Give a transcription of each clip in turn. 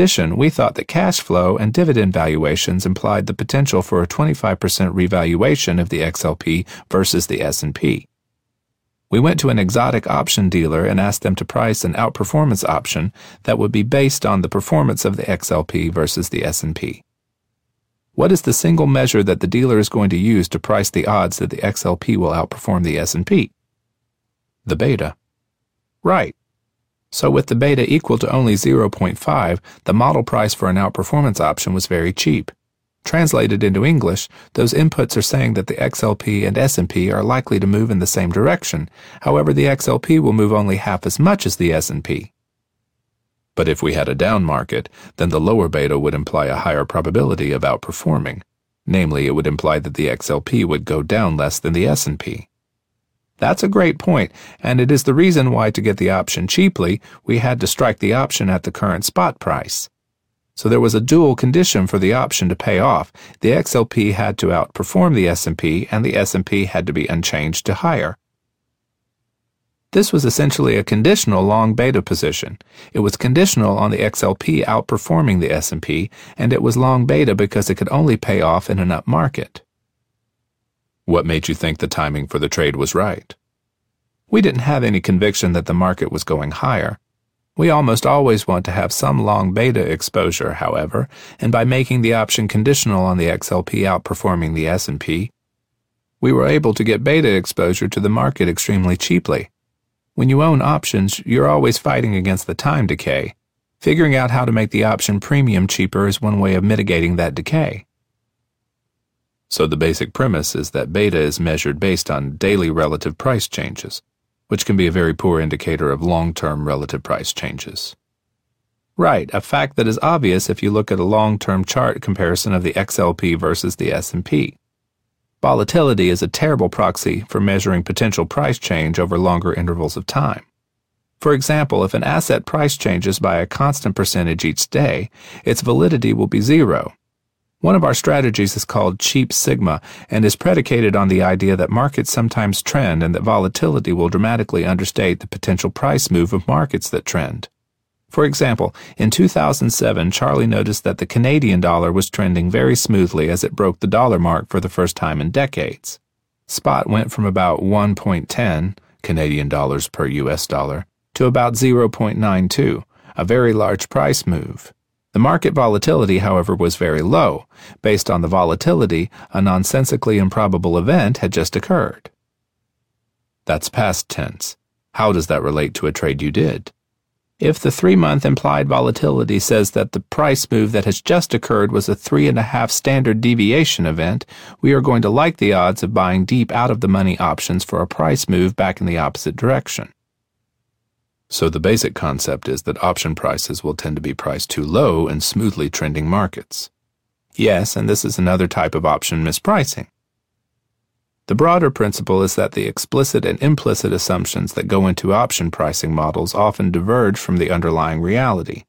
addition, we thought that cash flow and dividend valuations implied the potential for a 25% revaluation of the XLP versus the S&P. We went to an exotic option dealer and asked them to price an outperformance option that would be based on the performance of the XLP versus the S&P. What is the single measure that the dealer is going to use to price the odds that the XLP will outperform the S&P? The beta. Right. So with the beta equal to only 0.5, the model price for an outperformance option was very cheap. Translated into English, those inputs are saying that the XLP and S&P are likely to move in the same direction. However, the XLP will move only half as much as the S&P. But if we had a down market, then the lower beta would imply a higher probability of outperforming. Namely, it would imply that the XLP would go down less than the S&P. That's a great point, and it is the reason why to get the option cheaply, we had to strike the option at the current spot price. So there was a dual condition for the option to pay off. The XLP had to outperform the S&P and the S&P had to be unchanged to higher. This was essentially a conditional long beta position. It was conditional on the XLP outperforming the S&P and it was long beta because it could only pay off in an up market. What made you think the timing for the trade was right? We didn't have any conviction that the market was going higher. We almost always want to have some long beta exposure, however, and by making the option conditional on the XLP outperforming the S&P, we were able to get beta exposure to the market extremely cheaply. When you own options, you're always fighting against the time decay. Figuring out how to make the option premium cheaper is one way of mitigating that decay. So the basic premise is that beta is measured based on daily relative price changes which can be a very poor indicator of long-term relative price changes. Right, a fact that is obvious if you look at a long-term chart comparison of the XLP versus the S&P. Volatility is a terrible proxy for measuring potential price change over longer intervals of time. For example, if an asset price changes by a constant percentage each day, its volatility will be zero, one of our strategies is called cheap sigma and is predicated on the idea that markets sometimes trend and that volatility will dramatically understate the potential price move of markets that trend. For example, in 2007, Charlie noticed that the Canadian dollar was trending very smoothly as it broke the dollar mark for the first time in decades. Spot went from about 1.10 Canadian dollars per US dollar to about 0.92, a very large price move. The market volatility, however, was very low. Based on the volatility, a nonsensically improbable event had just occurred. That's past tense. How does that relate to a trade you did? If the three month implied volatility says that the price move that has just occurred was a three and a half standard deviation event, we are going to like the odds of buying deep out of the money options for a price move back in the opposite direction. So the basic concept is that option prices will tend to be priced too low in smoothly trending markets. Yes, and this is another type of option mispricing. The broader principle is that the explicit and implicit assumptions that go into option pricing models often diverge from the underlying reality.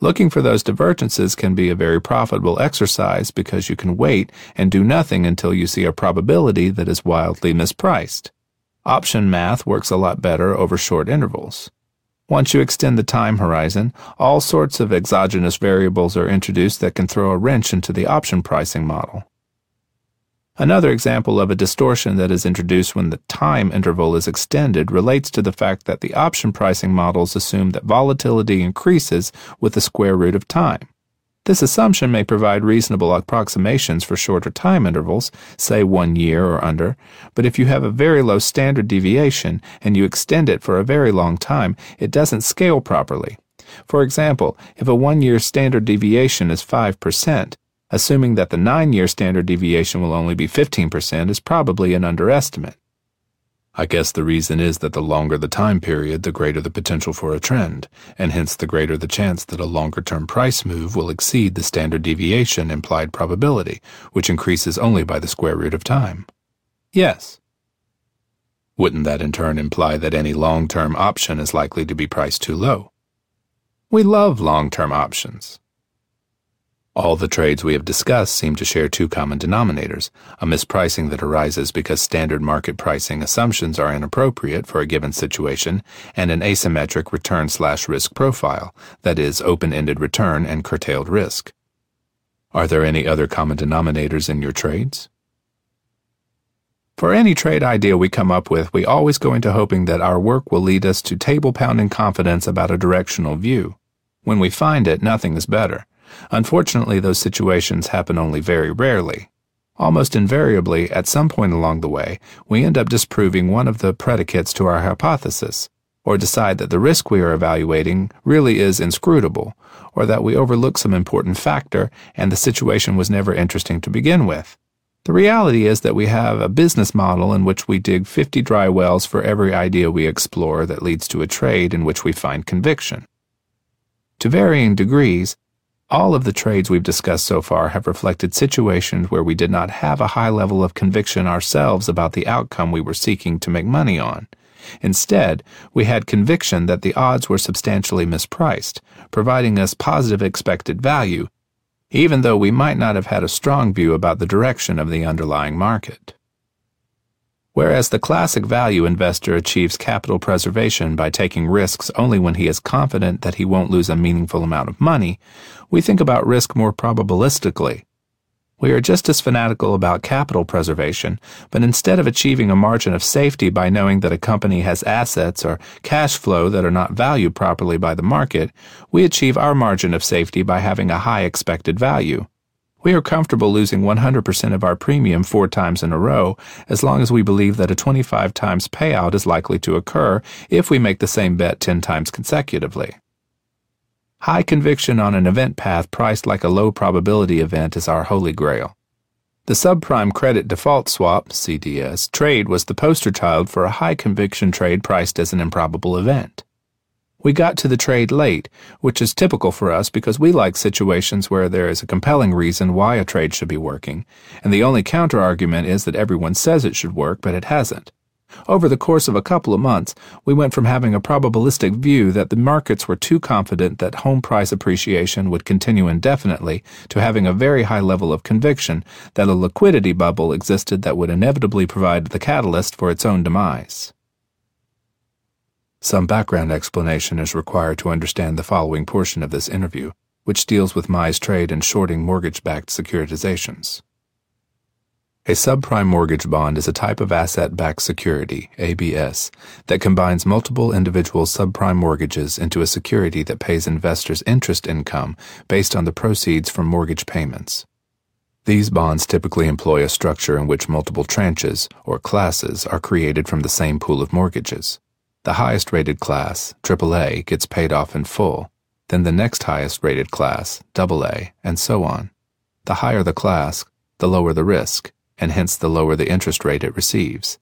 Looking for those divergences can be a very profitable exercise because you can wait and do nothing until you see a probability that is wildly mispriced. Option math works a lot better over short intervals. Once you extend the time horizon, all sorts of exogenous variables are introduced that can throw a wrench into the option pricing model. Another example of a distortion that is introduced when the time interval is extended relates to the fact that the option pricing models assume that volatility increases with the square root of time. This assumption may provide reasonable approximations for shorter time intervals, say one year or under, but if you have a very low standard deviation and you extend it for a very long time, it doesn't scale properly. For example, if a one year standard deviation is 5%, assuming that the nine year standard deviation will only be 15% is probably an underestimate. I guess the reason is that the longer the time period, the greater the potential for a trend, and hence the greater the chance that a longer term price move will exceed the standard deviation implied probability, which increases only by the square root of time. Yes. Wouldn't that in turn imply that any long term option is likely to be priced too low? We love long term options. All the trades we have discussed seem to share two common denominators a mispricing that arises because standard market pricing assumptions are inappropriate for a given situation, and an asymmetric return slash risk profile, that is, open ended return and curtailed risk. Are there any other common denominators in your trades? For any trade idea we come up with, we always go into hoping that our work will lead us to table pounding confidence about a directional view. When we find it, nothing is better. Unfortunately, those situations happen only very rarely. Almost invariably, at some point along the way, we end up disproving one of the predicates to our hypothesis, or decide that the risk we are evaluating really is inscrutable, or that we overlook some important factor and the situation was never interesting to begin with. The reality is that we have a business model in which we dig 50 dry wells for every idea we explore that leads to a trade in which we find conviction. To varying degrees, all of the trades we've discussed so far have reflected situations where we did not have a high level of conviction ourselves about the outcome we were seeking to make money on. Instead, we had conviction that the odds were substantially mispriced, providing us positive expected value, even though we might not have had a strong view about the direction of the underlying market. Whereas the classic value investor achieves capital preservation by taking risks only when he is confident that he won't lose a meaningful amount of money, we think about risk more probabilistically. We are just as fanatical about capital preservation, but instead of achieving a margin of safety by knowing that a company has assets or cash flow that are not valued properly by the market, we achieve our margin of safety by having a high expected value. We are comfortable losing 100% of our premium four times in a row as long as we believe that a 25 times payout is likely to occur if we make the same bet 10 times consecutively. High conviction on an event path priced like a low probability event is our holy grail. The subprime credit default swap CDS trade was the poster child for a high conviction trade priced as an improbable event. We got to the trade late, which is typical for us because we like situations where there is a compelling reason why a trade should be working, and the only counterargument is that everyone says it should work, but it hasn't. Over the course of a couple of months, we went from having a probabilistic view that the markets were too confident that home price appreciation would continue indefinitely to having a very high level of conviction that a liquidity bubble existed that would inevitably provide the catalyst for its own demise. Some background explanation is required to understand the following portion of this interview, which deals with Mai's trade in shorting mortgage backed securitizations. A subprime mortgage bond is a type of asset backed security, ABS, that combines multiple individual subprime mortgages into a security that pays investors interest income based on the proceeds from mortgage payments. These bonds typically employ a structure in which multiple tranches, or classes, are created from the same pool of mortgages. The highest rated class, AAA, gets paid off in full, then the next highest rated class, AA, and so on. The higher the class, the lower the risk, and hence the lower the interest rate it receives.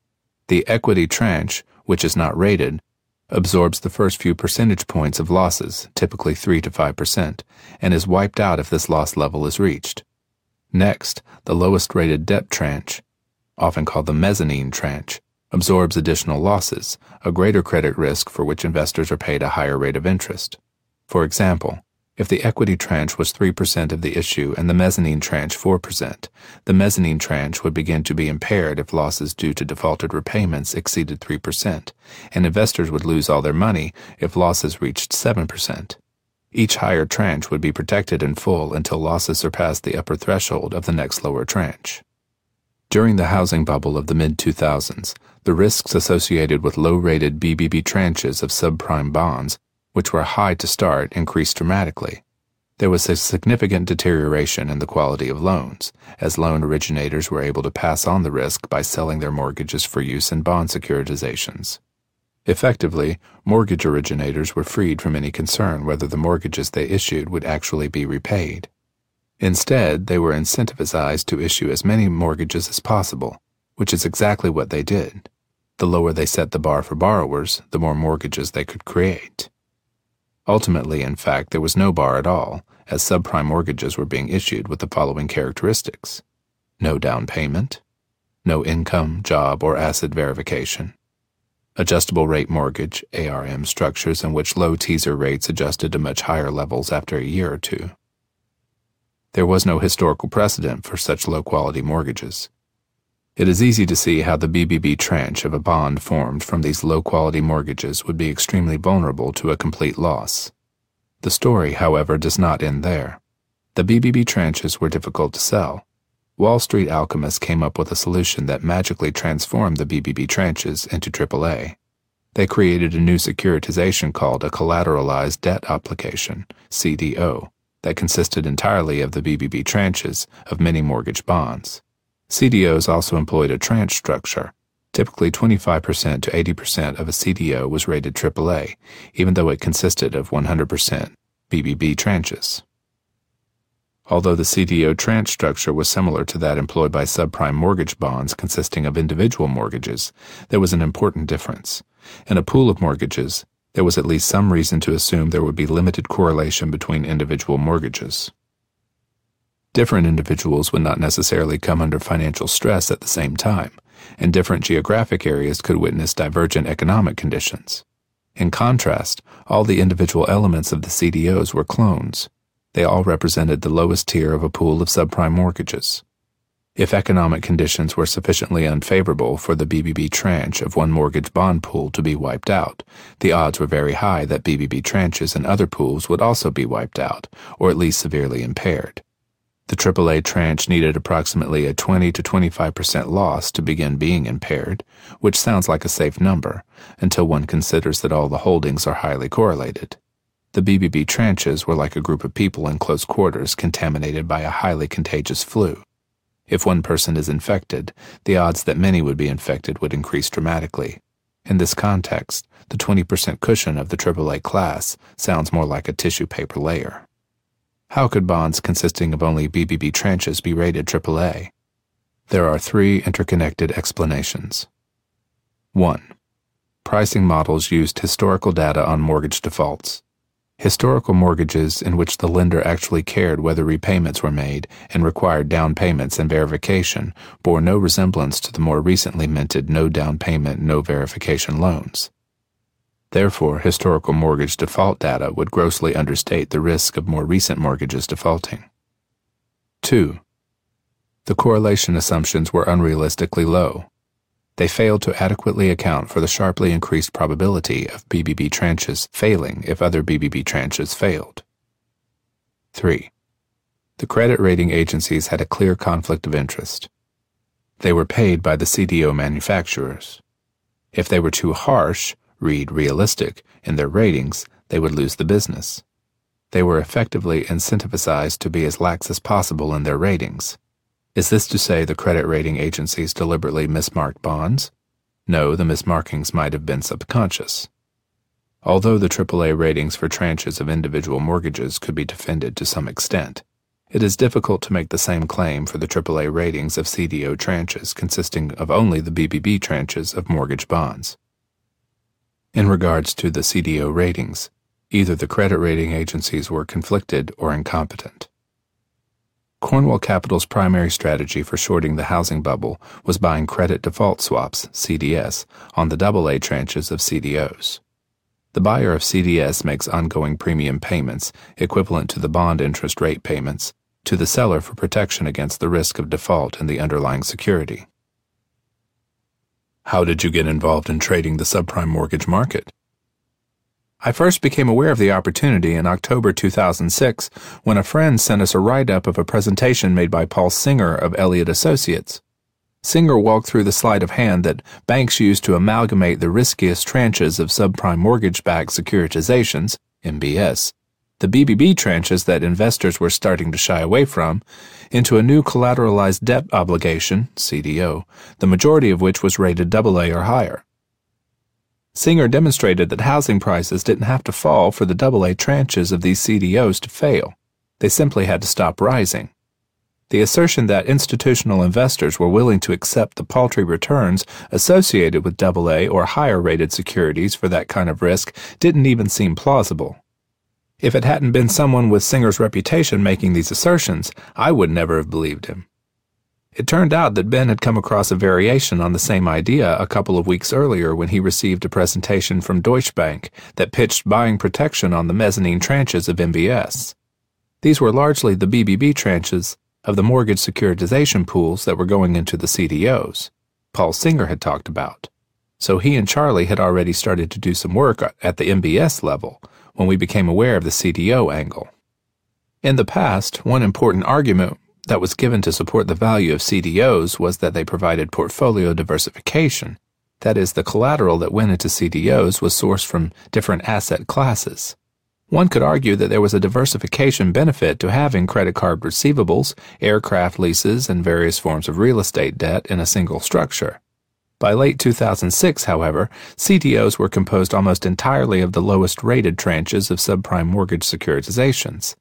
The equity tranche, which is not rated, absorbs the first few percentage points of losses, typically 3 to 5%, and is wiped out if this loss level is reached. Next, the lowest rated debt tranche, often called the mezzanine tranche, absorbs additional losses, a greater credit risk for which investors are paid a higher rate of interest. For example, if the equity tranche was 3% of the issue and the mezzanine tranche 4%, the mezzanine tranche would begin to be impaired if losses due to defaulted repayments exceeded 3%, and investors would lose all their money if losses reached 7%. Each higher tranche would be protected in full until losses surpassed the upper threshold of the next lower tranche. During the housing bubble of the mid 2000s, the risks associated with low rated BBB tranches of subprime bonds, which were high to start, increased dramatically. There was a significant deterioration in the quality of loans, as loan originators were able to pass on the risk by selling their mortgages for use in bond securitizations. Effectively, mortgage originators were freed from any concern whether the mortgages they issued would actually be repaid. Instead, they were incentivized to issue as many mortgages as possible, which is exactly what they did. The lower they set the bar for borrowers, the more mortgages they could create. Ultimately, in fact, there was no bar at all, as subprime mortgages were being issued with the following characteristics no down payment, no income, job, or asset verification, adjustable rate mortgage ARM structures in which low teaser rates adjusted to much higher levels after a year or two. There was no historical precedent for such low quality mortgages. It is easy to see how the BBB tranche of a bond formed from these low quality mortgages would be extremely vulnerable to a complete loss. The story, however, does not end there. The BBB tranches were difficult to sell. Wall Street alchemists came up with a solution that magically transformed the BBB tranches into AAA. They created a new securitization called a collateralized debt obligation, CDO, that consisted entirely of the BBB tranches of many mortgage bonds. CDOs also employed a tranche structure. Typically, 25% to 80% of a CDO was rated AAA, even though it consisted of 100% BBB tranches. Although the CDO tranche structure was similar to that employed by subprime mortgage bonds consisting of individual mortgages, there was an important difference. In a pool of mortgages, there was at least some reason to assume there would be limited correlation between individual mortgages. Different individuals would not necessarily come under financial stress at the same time, and different geographic areas could witness divergent economic conditions. In contrast, all the individual elements of the CDOs were clones. They all represented the lowest tier of a pool of subprime mortgages. If economic conditions were sufficiently unfavorable for the BBB tranche of one mortgage bond pool to be wiped out, the odds were very high that BBB tranches and other pools would also be wiped out, or at least severely impaired. The AAA tranche needed approximately a 20 to 25% loss to begin being impaired, which sounds like a safe number until one considers that all the holdings are highly correlated. The BBB tranches were like a group of people in close quarters contaminated by a highly contagious flu. If one person is infected, the odds that many would be infected would increase dramatically. In this context, the 20% cushion of the AAA class sounds more like a tissue paper layer. How could bonds consisting of only BBB tranches be rated AAA? There are three interconnected explanations. 1. Pricing models used historical data on mortgage defaults. Historical mortgages in which the lender actually cared whether repayments were made and required down payments and verification bore no resemblance to the more recently minted no down payment, no verification loans. Therefore, historical mortgage default data would grossly understate the risk of more recent mortgages defaulting. 2. The correlation assumptions were unrealistically low. They failed to adequately account for the sharply increased probability of BBB tranches failing if other BBB tranches failed. 3. The credit rating agencies had a clear conflict of interest. They were paid by the CDO manufacturers. If they were too harsh, read realistic in their ratings, they would lose the business. They were effectively incentivized to be as lax as possible in their ratings. Is this to say the credit rating agencies deliberately mismarked bonds? No, the mismarkings might have been subconscious. Although the AAA ratings for tranches of individual mortgages could be defended to some extent, it is difficult to make the same claim for the AAA ratings of CDO tranches consisting of only the BBB tranches of mortgage bonds. In regards to the CDO ratings, either the credit rating agencies were conflicted or incompetent. Cornwall Capital's primary strategy for shorting the housing bubble was buying credit default swaps, CDS, on the AA tranches of CDOs. The buyer of CDS makes ongoing premium payments, equivalent to the bond interest rate payments, to the seller for protection against the risk of default in the underlying security. How did you get involved in trading the subprime mortgage market? I first became aware of the opportunity in October 2006 when a friend sent us a write up of a presentation made by Paul Singer of Elliott Associates. Singer walked through the sleight of hand that banks use to amalgamate the riskiest tranches of subprime mortgage backed securitizations, MBS, the BBB tranches that investors were starting to shy away from, into a new collateralized debt obligation, CDO, the majority of which was rated AA or higher. Singer demonstrated that housing prices didn't have to fall for the AA tranches of these CDOs to fail. They simply had to stop rising. The assertion that institutional investors were willing to accept the paltry returns associated with AA or higher rated securities for that kind of risk didn't even seem plausible. If it hadn't been someone with Singer's reputation making these assertions, I would never have believed him. It turned out that Ben had come across a variation on the same idea a couple of weeks earlier when he received a presentation from Deutsche Bank that pitched buying protection on the mezzanine tranches of MBS. These were largely the BBB tranches of the mortgage securitization pools that were going into the CDOs Paul Singer had talked about. So he and Charlie had already started to do some work at the MBS level when we became aware of the CDO angle. In the past, one important argument that was given to support the value of CDOs was that they provided portfolio diversification. That is, the collateral that went into CDOs was sourced from different asset classes. One could argue that there was a diversification benefit to having credit card receivables, aircraft leases, and various forms of real estate debt in a single structure. By late 2006, however, CDOs were composed almost entirely of the lowest rated tranches of subprime mortgage securitizations.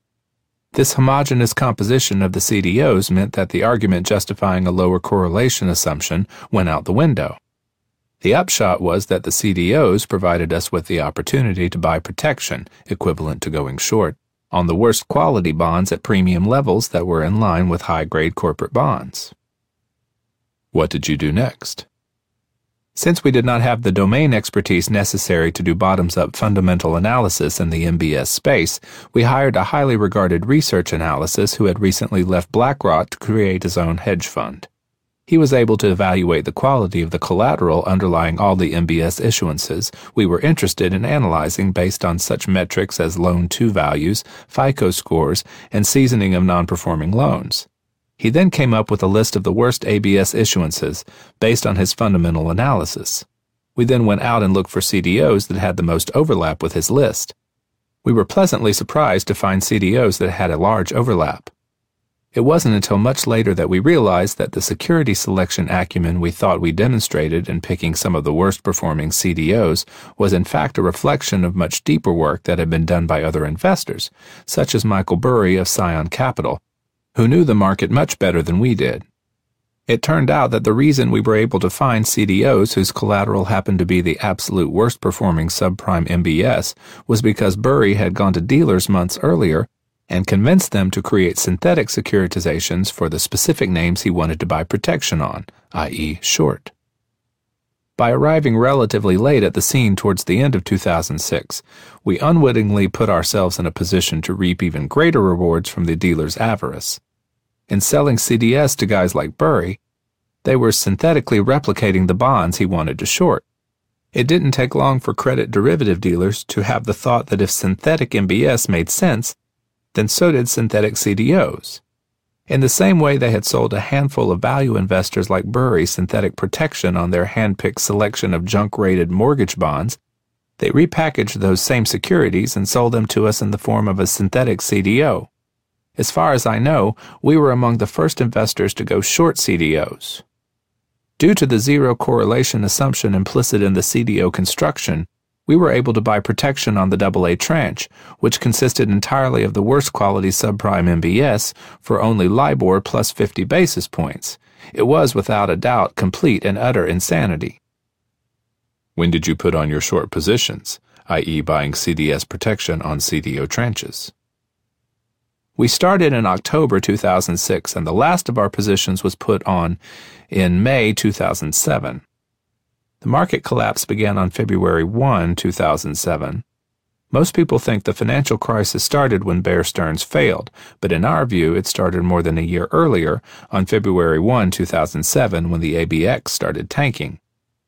This homogeneous composition of the CDOs meant that the argument justifying a lower correlation assumption went out the window. The upshot was that the CDOs provided us with the opportunity to buy protection, equivalent to going short, on the worst quality bonds at premium levels that were in line with high grade corporate bonds. What did you do next? Since we did not have the domain expertise necessary to do bottoms up fundamental analysis in the MBS space, we hired a highly regarded research analyst who had recently left BlackRock to create his own hedge fund. He was able to evaluate the quality of the collateral underlying all the MBS issuances we were interested in analyzing based on such metrics as loan to values, FICO scores, and seasoning of non performing loans. He then came up with a list of the worst ABS issuances based on his fundamental analysis. We then went out and looked for CDOs that had the most overlap with his list. We were pleasantly surprised to find CDOs that had a large overlap. It wasn't until much later that we realized that the security selection acumen we thought we demonstrated in picking some of the worst performing CDOs was in fact a reflection of much deeper work that had been done by other investors, such as Michael Burry of Scion Capital, who knew the market much better than we did. It turned out that the reason we were able to find CDOs whose collateral happened to be the absolute worst performing subprime MBS was because Burry had gone to dealers months earlier and convinced them to create synthetic securitizations for the specific names he wanted to buy protection on, i.e., short. By arriving relatively late at the scene towards the end of 2006, we unwittingly put ourselves in a position to reap even greater rewards from the dealer's avarice. In selling CDS to guys like Burry, they were synthetically replicating the bonds he wanted to short. It didn't take long for credit derivative dealers to have the thought that if synthetic MBS made sense, then so did synthetic CDOs. In the same way they had sold a handful of value investors like Burry synthetic protection on their hand-picked selection of junk-rated mortgage bonds, they repackaged those same securities and sold them to us in the form of a synthetic CDO. As far as I know, we were among the first investors to go short CDOs. Due to the zero correlation assumption implicit in the CDO construction, we were able to buy protection on the AA tranche, which consisted entirely of the worst quality subprime MBS, for only LIBOR plus 50 basis points. It was, without a doubt, complete and utter insanity. When did you put on your short positions, i.e., buying CDS protection on CDO tranches? We started in October 2006, and the last of our positions was put on in May 2007. The market collapse began on February 1, 2007. Most people think the financial crisis started when Bear Stearns failed, but in our view, it started more than a year earlier, on February 1, 2007, when the ABX started tanking.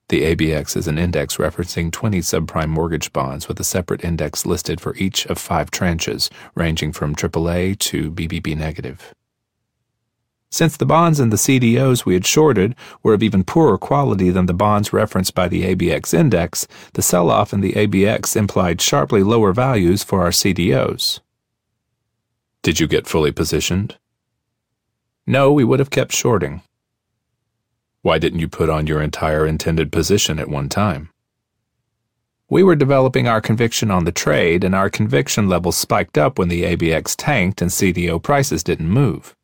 The ABX is an index referencing 20 subprime mortgage bonds with a separate index listed for each of five tranches, ranging from AAA to BBB negative. Since the bonds and the CDOs we had shorted were of even poorer quality than the bonds referenced by the ABX index, the sell off in the ABX implied sharply lower values for our CDOs. Did you get fully positioned? No, we would have kept shorting. Why didn't you put on your entire intended position at one time? We were developing our conviction on the trade, and our conviction level spiked up when the ABX tanked and CDO prices didn't move.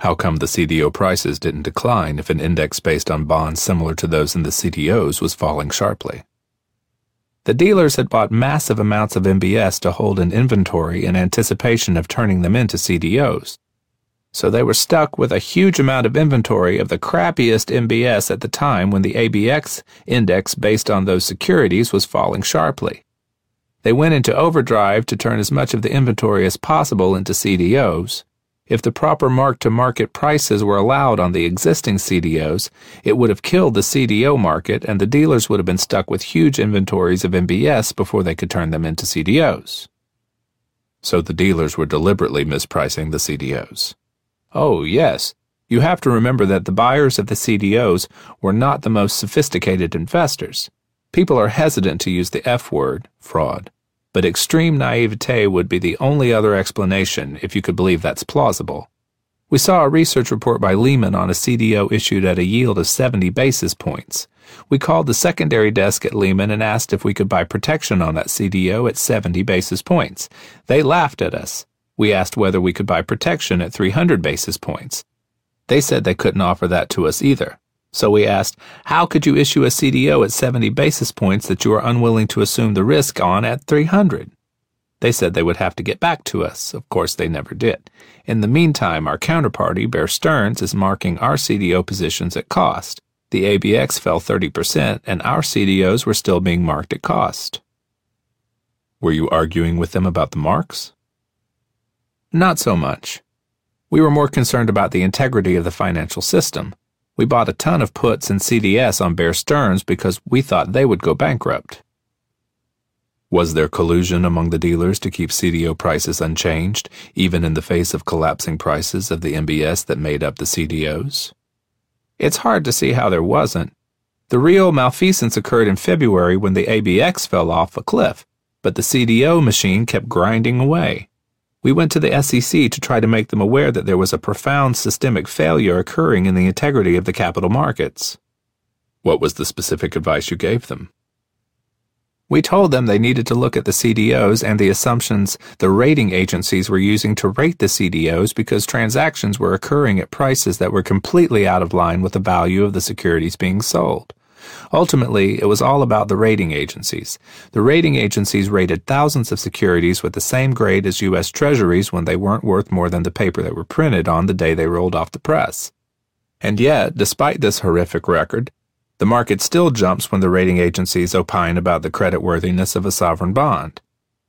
How come the CDO prices didn't decline if an index based on bonds similar to those in the CDOs was falling sharply? The dealers had bought massive amounts of MBS to hold in inventory in anticipation of turning them into CDOs. So they were stuck with a huge amount of inventory of the crappiest MBS at the time when the ABX index based on those securities was falling sharply. They went into overdrive to turn as much of the inventory as possible into CDOs. If the proper mark to market prices were allowed on the existing CDOs, it would have killed the CDO market and the dealers would have been stuck with huge inventories of MBS before they could turn them into CDOs. So the dealers were deliberately mispricing the CDOs. Oh, yes. You have to remember that the buyers of the CDOs were not the most sophisticated investors. People are hesitant to use the F word, fraud, but extreme naivete would be the only other explanation if you could believe that's plausible. We saw a research report by Lehman on a CDO issued at a yield of 70 basis points. We called the secondary desk at Lehman and asked if we could buy protection on that CDO at 70 basis points. They laughed at us. We asked whether we could buy protection at 300 basis points. They said they couldn't offer that to us either. So we asked, how could you issue a CDO at 70 basis points that you are unwilling to assume the risk on at 300? They said they would have to get back to us. Of course, they never did. In the meantime, our counterparty, Bear Stearns, is marking our CDO positions at cost. The ABX fell 30%, and our CDOs were still being marked at cost. Were you arguing with them about the marks? Not so much. We were more concerned about the integrity of the financial system. We bought a ton of puts and CDS on Bear Stearns because we thought they would go bankrupt. Was there collusion among the dealers to keep CDO prices unchanged, even in the face of collapsing prices of the MBS that made up the CDOs? It's hard to see how there wasn't. The real malfeasance occurred in February when the ABX fell off a cliff, but the CDO machine kept grinding away. We went to the SEC to try to make them aware that there was a profound systemic failure occurring in the integrity of the capital markets. What was the specific advice you gave them? We told them they needed to look at the CDOs and the assumptions the rating agencies were using to rate the CDOs because transactions were occurring at prices that were completely out of line with the value of the securities being sold. Ultimately, it was all about the rating agencies. The rating agencies rated thousands of securities with the same grade as U.S. Treasuries when they weren't worth more than the paper they were printed on the day they rolled off the press. And yet, despite this horrific record, the market still jumps when the rating agencies opine about the creditworthiness of a sovereign bond.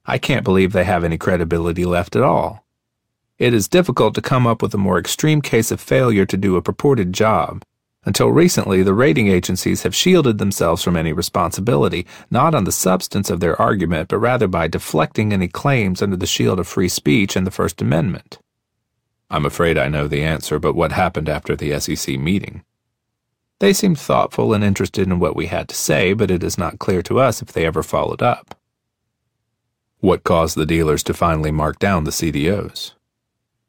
I can't believe they have any credibility left at all. It is difficult to come up with a more extreme case of failure to do a purported job until recently, the rating agencies have shielded themselves from any responsibility, not on the substance of their argument, but rather by deflecting any claims under the shield of free speech and the First Amendment. I'm afraid I know the answer, but what happened after the SEC meeting? They seemed thoughtful and interested in what we had to say, but it is not clear to us if they ever followed up. What caused the dealers to finally mark down the CDOs?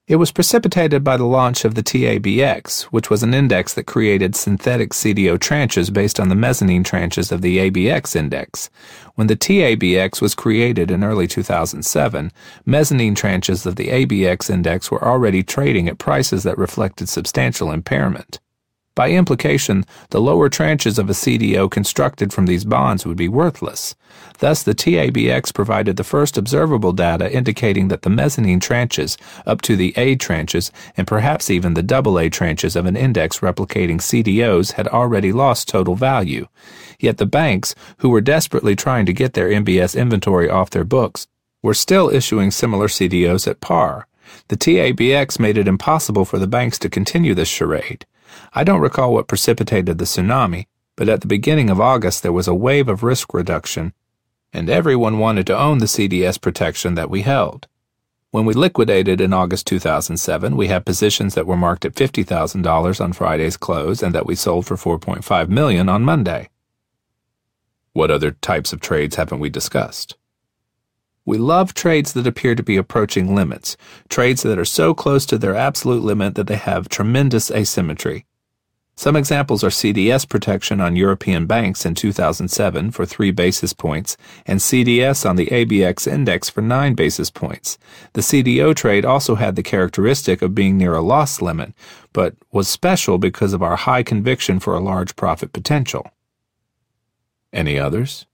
It was precipitated by the launch of the TABX, which was an index that created synthetic CDO tranches based on the mezzanine tranches of the ABX index. When the TABX was created in early 2007, mezzanine tranches of the ABX index were already trading at prices that reflected substantial impairment. By implication, the lower tranches of a CDO constructed from these bonds would be worthless. Thus, the TABX provided the first observable data indicating that the mezzanine tranches, up to the A tranches, and perhaps even the AA tranches of an index replicating CDOs had already lost total value. Yet the banks, who were desperately trying to get their MBS inventory off their books, were still issuing similar CDOs at par. The TABX made it impossible for the banks to continue this charade. I don't recall what precipitated the tsunami, but at the beginning of August there was a wave of risk reduction, and everyone wanted to own the CDS protection that we held. When we liquidated in August 2007, we had positions that were marked at $50,000 on Friday's close and that we sold for 4.5 million on Monday. What other types of trades haven't we discussed? We love trades that appear to be approaching limits, trades that are so close to their absolute limit that they have tremendous asymmetry. Some examples are CDS protection on European banks in 2007 for 3 basis points and CDS on the ABX index for 9 basis points. The CDO trade also had the characteristic of being near a loss limit, but was special because of our high conviction for a large profit potential. Any others?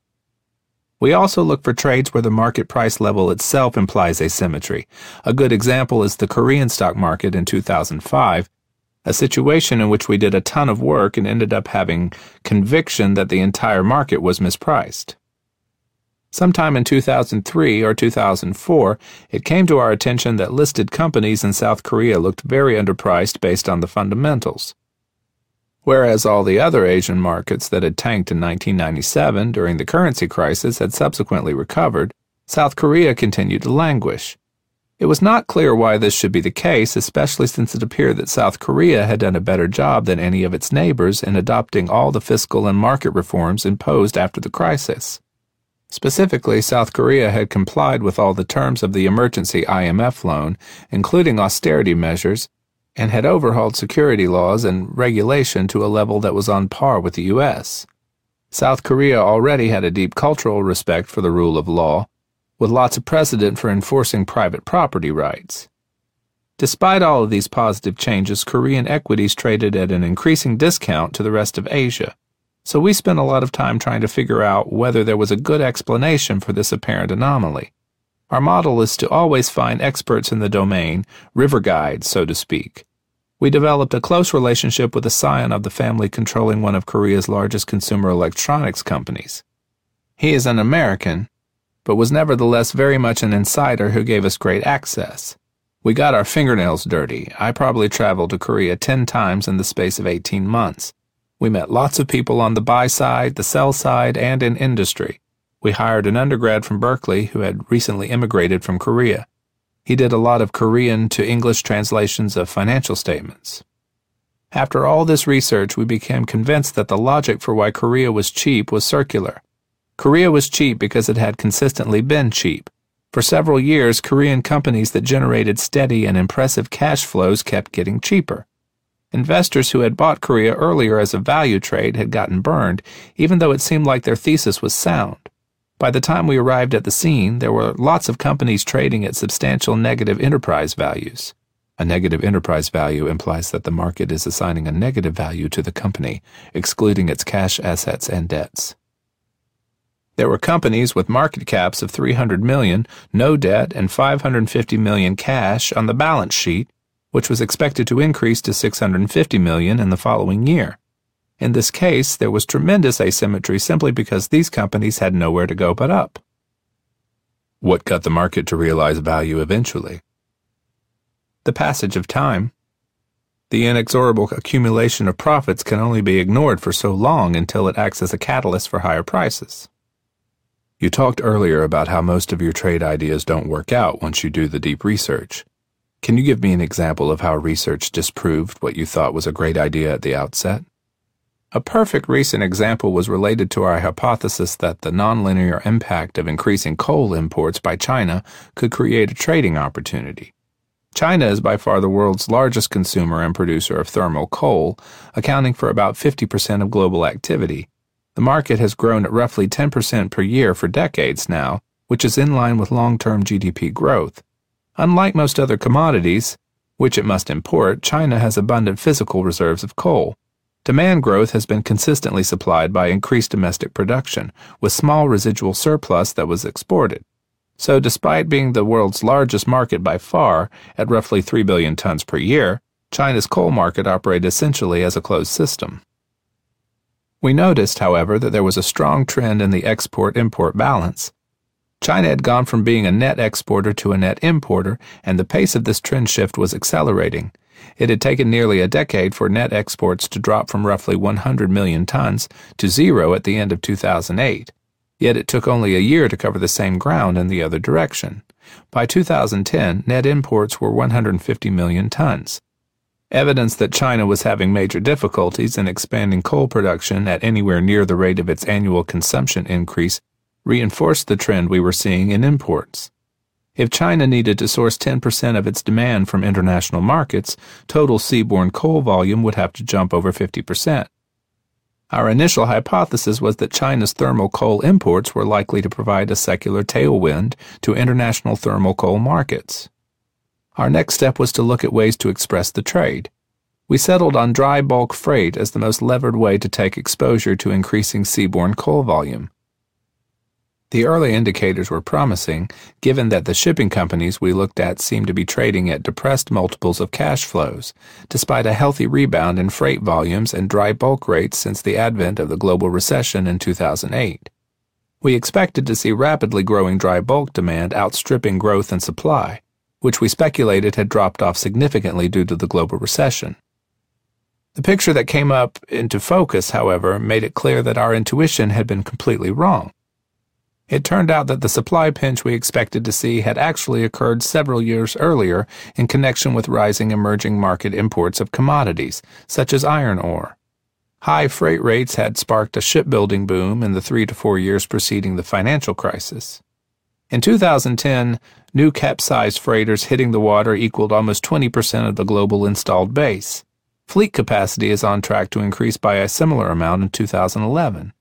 We also look for trades where the market price level itself implies asymmetry. A good example is the Korean stock market in 2005, a situation in which we did a ton of work and ended up having conviction that the entire market was mispriced. Sometime in 2003 or 2004, it came to our attention that listed companies in South Korea looked very underpriced based on the fundamentals. Whereas all the other Asian markets that had tanked in 1997 during the currency crisis had subsequently recovered, South Korea continued to languish. It was not clear why this should be the case, especially since it appeared that South Korea had done a better job than any of its neighbors in adopting all the fiscal and market reforms imposed after the crisis. Specifically, South Korea had complied with all the terms of the emergency IMF loan, including austerity measures, and had overhauled security laws and regulation to a level that was on par with the U.S. South Korea already had a deep cultural respect for the rule of law, with lots of precedent for enforcing private property rights. Despite all of these positive changes, Korean equities traded at an increasing discount to the rest of Asia so we spent a lot of time trying to figure out whether there was a good explanation for this apparent anomaly. Our model is to always find experts in the domain, river guides, so to speak. We developed a close relationship with a scion of the family controlling one of Korea's largest consumer electronics companies. He is an American, but was nevertheless very much an insider who gave us great access. We got our fingernails dirty. I probably traveled to Korea 10 times in the space of 18 months. We met lots of people on the buy side, the sell side, and in industry. We hired an undergrad from Berkeley who had recently immigrated from Korea. He did a lot of Korean to English translations of financial statements. After all this research, we became convinced that the logic for why Korea was cheap was circular. Korea was cheap because it had consistently been cheap. For several years, Korean companies that generated steady and impressive cash flows kept getting cheaper. Investors who had bought Korea earlier as a value trade had gotten burned, even though it seemed like their thesis was sound. By the time we arrived at the scene, there were lots of companies trading at substantial negative enterprise values. A negative enterprise value implies that the market is assigning a negative value to the company, excluding its cash assets and debts. There were companies with market caps of 300 million, no debt, and 550 million cash on the balance sheet which was expected to increase to 650 million in the following year. In this case, there was tremendous asymmetry simply because these companies had nowhere to go but up. What got the market to realize value eventually? The passage of time. The inexorable accumulation of profits can only be ignored for so long until it acts as a catalyst for higher prices. You talked earlier about how most of your trade ideas don't work out once you do the deep research. Can you give me an example of how research disproved what you thought was a great idea at the outset? A perfect recent example was related to our hypothesis that the nonlinear impact of increasing coal imports by China could create a trading opportunity. China is by far the world's largest consumer and producer of thermal coal, accounting for about 50% of global activity. The market has grown at roughly 10% per year for decades now, which is in line with long term GDP growth. Unlike most other commodities, which it must import, China has abundant physical reserves of coal. Demand growth has been consistently supplied by increased domestic production, with small residual surplus that was exported. So, despite being the world's largest market by far, at roughly 3 billion tons per year, China's coal market operated essentially as a closed system. We noticed, however, that there was a strong trend in the export import balance. China had gone from being a net exporter to a net importer, and the pace of this trend shift was accelerating. It had taken nearly a decade for net exports to drop from roughly 100 million tons to zero at the end of 2008. Yet it took only a year to cover the same ground in the other direction. By 2010, net imports were 150 million tons. Evidence that China was having major difficulties in expanding coal production at anywhere near the rate of its annual consumption increase reinforced the trend we were seeing in imports. If China needed to source 10% of its demand from international markets, total seaborne coal volume would have to jump over 50%. Our initial hypothesis was that China's thermal coal imports were likely to provide a secular tailwind to international thermal coal markets. Our next step was to look at ways to express the trade. We settled on dry bulk freight as the most levered way to take exposure to increasing seaborne coal volume. The early indicators were promising, given that the shipping companies we looked at seemed to be trading at depressed multiples of cash flows, despite a healthy rebound in freight volumes and dry bulk rates since the advent of the global recession in 2008. We expected to see rapidly growing dry bulk demand outstripping growth in supply, which we speculated had dropped off significantly due to the global recession. The picture that came up into focus, however, made it clear that our intuition had been completely wrong. It turned out that the supply pinch we expected to see had actually occurred several years earlier in connection with rising emerging market imports of commodities, such as iron ore. High freight rates had sparked a shipbuilding boom in the three to four years preceding the financial crisis. In 2010, new Capesize freighters hitting the water equaled almost 20% of the global installed base. Fleet capacity is on track to increase by a similar amount in 2011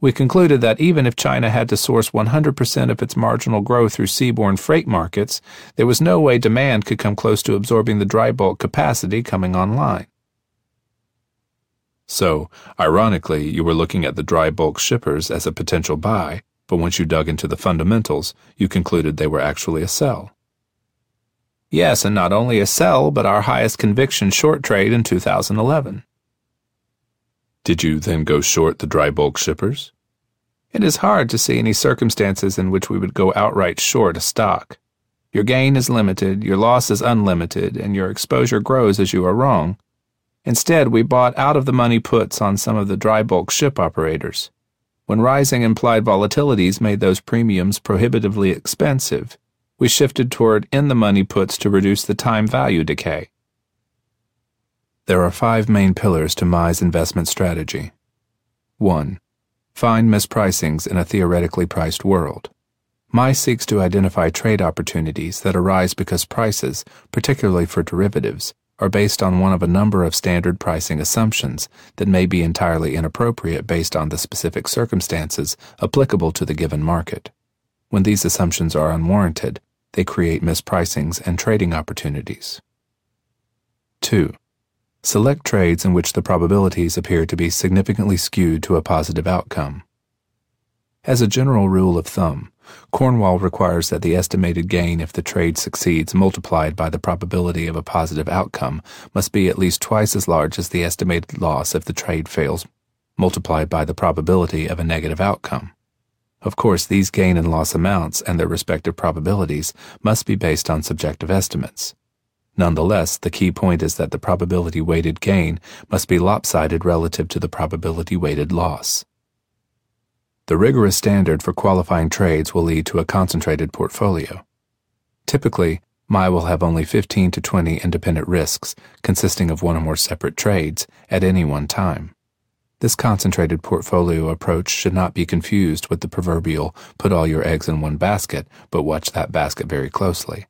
we concluded that even if China had to source 100% of its marginal growth through seaborne freight markets, there was no way demand could come close to absorbing the dry bulk capacity coming online. So, ironically, you were looking at the dry bulk shippers as a potential buy, but once you dug into the fundamentals, you concluded they were actually a sell. Yes, and not only a sell, but our highest conviction short trade in 2011. Did you then go short the dry bulk shippers? It is hard to see any circumstances in which we would go outright short a stock. Your gain is limited, your loss is unlimited, and your exposure grows as you are wrong. Instead, we bought out of the money puts on some of the dry bulk ship operators. When rising implied volatilities made those premiums prohibitively expensive, we shifted toward in the money puts to reduce the time value decay. There are five main pillars to Mai's investment strategy. 1. Find mispricings in a theoretically priced world. MI seeks to identify trade opportunities that arise because prices, particularly for derivatives, are based on one of a number of standard pricing assumptions that may be entirely inappropriate based on the specific circumstances applicable to the given market. When these assumptions are unwarranted, they create mispricings and trading opportunities. 2. Select trades in which the probabilities appear to be significantly skewed to a positive outcome. As a general rule of thumb, Cornwall requires that the estimated gain if the trade succeeds multiplied by the probability of a positive outcome must be at least twice as large as the estimated loss if the trade fails multiplied by the probability of a negative outcome. Of course, these gain and loss amounts and their respective probabilities must be based on subjective estimates. Nonetheless, the key point is that the probability weighted gain must be lopsided relative to the probability weighted loss. The rigorous standard for qualifying trades will lead to a concentrated portfolio. Typically, Mai will have only 15 to 20 independent risks consisting of one or more separate trades at any one time. This concentrated portfolio approach should not be confused with the proverbial put all your eggs in one basket, but watch that basket very closely.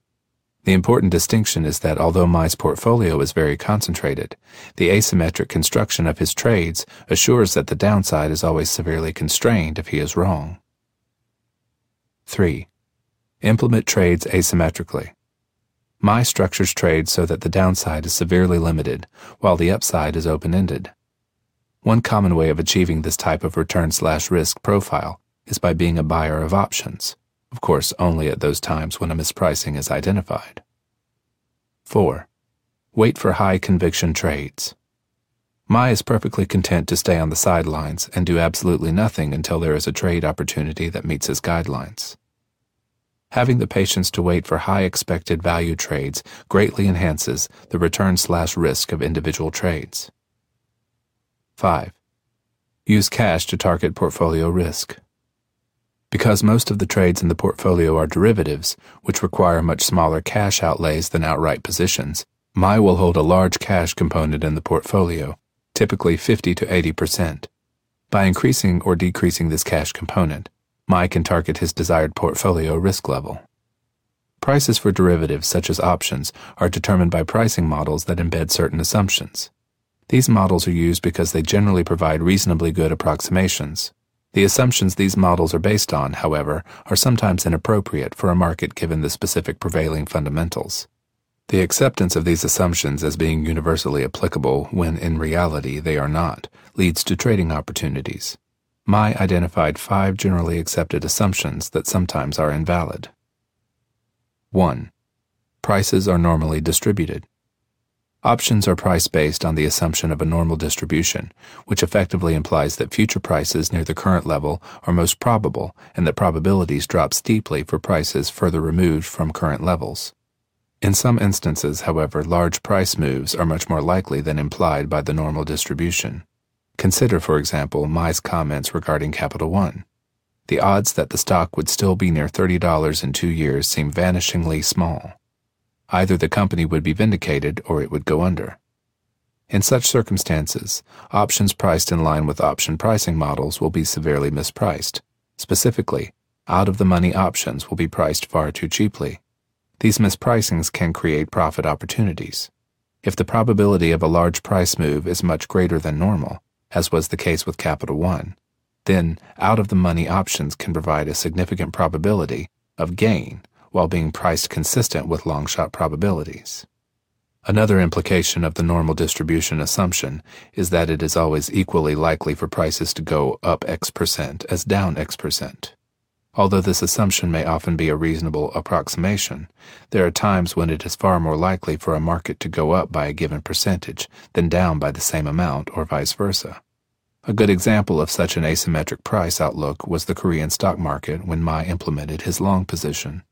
The important distinction is that although Mai's portfolio is very concentrated, the asymmetric construction of his trades assures that the downside is always severely constrained if he is wrong. 3. Implement trades asymmetrically. MI structures trades so that the downside is severely limited, while the upside is open-ended. One common way of achieving this type of return slash risk profile is by being a buyer of options of course only at those times when a mispricing is identified. 4. Wait for high conviction trades. Mai is perfectly content to stay on the sidelines and do absolutely nothing until there is a trade opportunity that meets his guidelines. Having the patience to wait for high expected value trades greatly enhances the return slash risk of individual trades. 5. Use cash to target portfolio risk. Because most of the trades in the portfolio are derivatives, which require much smaller cash outlays than outright positions, Mai will hold a large cash component in the portfolio, typically 50 to 80%. By increasing or decreasing this cash component, Mai can target his desired portfolio risk level. Prices for derivatives such as options are determined by pricing models that embed certain assumptions. These models are used because they generally provide reasonably good approximations. The assumptions these models are based on, however, are sometimes inappropriate for a market given the specific prevailing fundamentals. The acceptance of these assumptions as being universally applicable when in reality they are not leads to trading opportunities. Mai identified five generally accepted assumptions that sometimes are invalid. 1. Prices are normally distributed. Options are priced based on the assumption of a normal distribution, which effectively implies that future prices near the current level are most probable and that probabilities drop steeply for prices further removed from current levels. In some instances, however, large price moves are much more likely than implied by the normal distribution. Consider, for example, Mai's comments regarding Capital One. The odds that the stock would still be near $30 in two years seem vanishingly small. Either the company would be vindicated or it would go under. In such circumstances, options priced in line with option pricing models will be severely mispriced. Specifically, out of the money options will be priced far too cheaply. These mispricings can create profit opportunities. If the probability of a large price move is much greater than normal, as was the case with Capital One, then out of the money options can provide a significant probability of gain while being priced consistent with long shot probabilities. Another implication of the normal distribution assumption is that it is always equally likely for prices to go up X percent as down X percent. Although this assumption may often be a reasonable approximation, there are times when it is far more likely for a market to go up by a given percentage than down by the same amount, or vice versa. A good example of such an asymmetric price outlook was the Korean stock market when Mai implemented his long position.